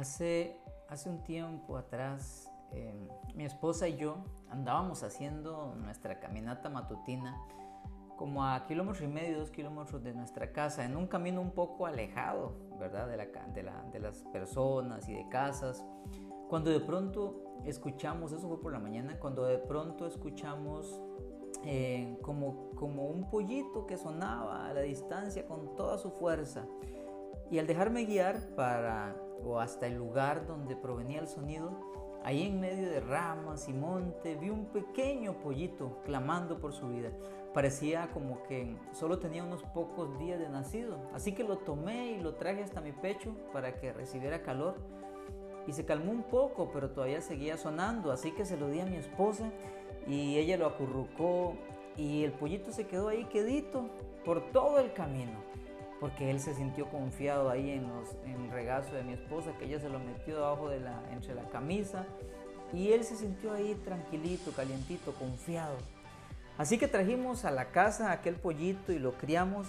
Hace, hace un tiempo atrás, eh, mi esposa y yo andábamos haciendo nuestra caminata matutina como a kilómetros y medio, dos kilómetros de nuestra casa, en un camino un poco alejado, ¿verdad? De, la, de las personas y de casas. Cuando de pronto escuchamos, eso fue por la mañana, cuando de pronto escuchamos eh, como, como un pollito que sonaba a la distancia con toda su fuerza. Y al dejarme guiar para o hasta el lugar donde provenía el sonido, ahí en medio de ramas y monte vi un pequeño pollito clamando por su vida. Parecía como que solo tenía unos pocos días de nacido, así que lo tomé y lo traje hasta mi pecho para que recibiera calor. Y se calmó un poco, pero todavía seguía sonando, así que se lo di a mi esposa y ella lo acurrucó y el pollito se quedó ahí quedito por todo el camino porque él se sintió confiado ahí en, los, en el regazo de mi esposa, que ella se lo metió debajo de la, entre la camisa, y él se sintió ahí tranquilito, calientito, confiado. Así que trajimos a la casa aquel pollito y lo criamos,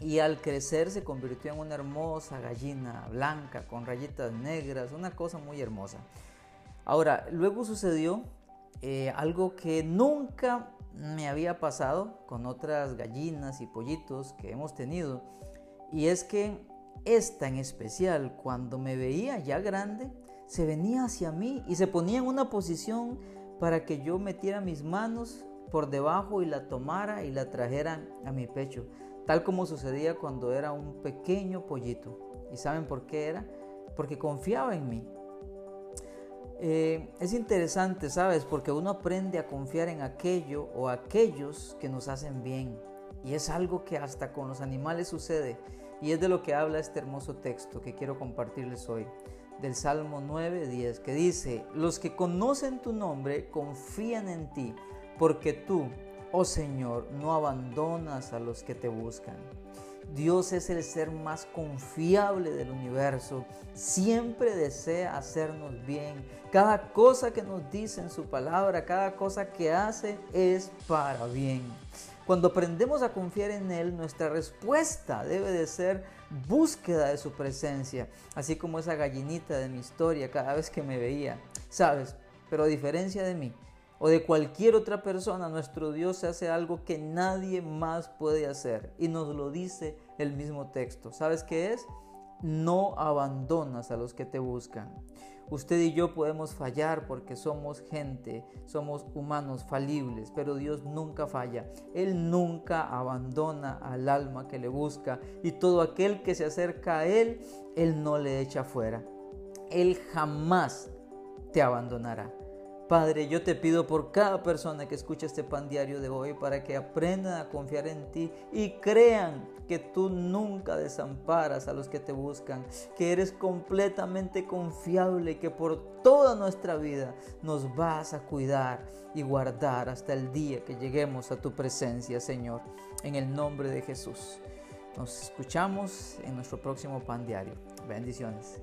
y al crecer se convirtió en una hermosa gallina blanca con rayitas negras, una cosa muy hermosa. Ahora, luego sucedió eh, algo que nunca me había pasado con otras gallinas y pollitos que hemos tenido. Y es que esta en especial, cuando me veía ya grande, se venía hacia mí y se ponía en una posición para que yo metiera mis manos por debajo y la tomara y la trajera a mi pecho, tal como sucedía cuando era un pequeño pollito. ¿Y saben por qué era? Porque confiaba en mí. Eh, es interesante, ¿sabes? Porque uno aprende a confiar en aquello o aquellos que nos hacen bien. Y es algo que hasta con los animales sucede. Y es de lo que habla este hermoso texto que quiero compartirles hoy. Del Salmo 9, que dice, los que conocen tu nombre confían en ti, porque tú, oh Señor, no abandonas a los que te buscan. Dios es el ser más confiable del universo. Siempre desea hacernos bien. Cada cosa que nos dice en su palabra, cada cosa que hace es para bien. Cuando aprendemos a confiar en Él, nuestra respuesta debe de ser búsqueda de su presencia, así como esa gallinita de mi historia cada vez que me veía. ¿Sabes? Pero a diferencia de mí, o de cualquier otra persona, nuestro Dios hace algo que nadie más puede hacer. Y nos lo dice el mismo texto. ¿Sabes qué es? No abandonas a los que te buscan. Usted y yo podemos fallar porque somos gente, somos humanos falibles, pero Dios nunca falla. Él nunca abandona al alma que le busca y todo aquel que se acerca a Él, Él no le echa fuera. Él jamás te abandonará. Padre, yo te pido por cada persona que escucha este pan diario de hoy para que aprendan a confiar en ti y crean que tú nunca desamparas a los que te buscan, que eres completamente confiable y que por toda nuestra vida nos vas a cuidar y guardar hasta el día que lleguemos a tu presencia, Señor, en el nombre de Jesús. Nos escuchamos en nuestro próximo pan diario. Bendiciones.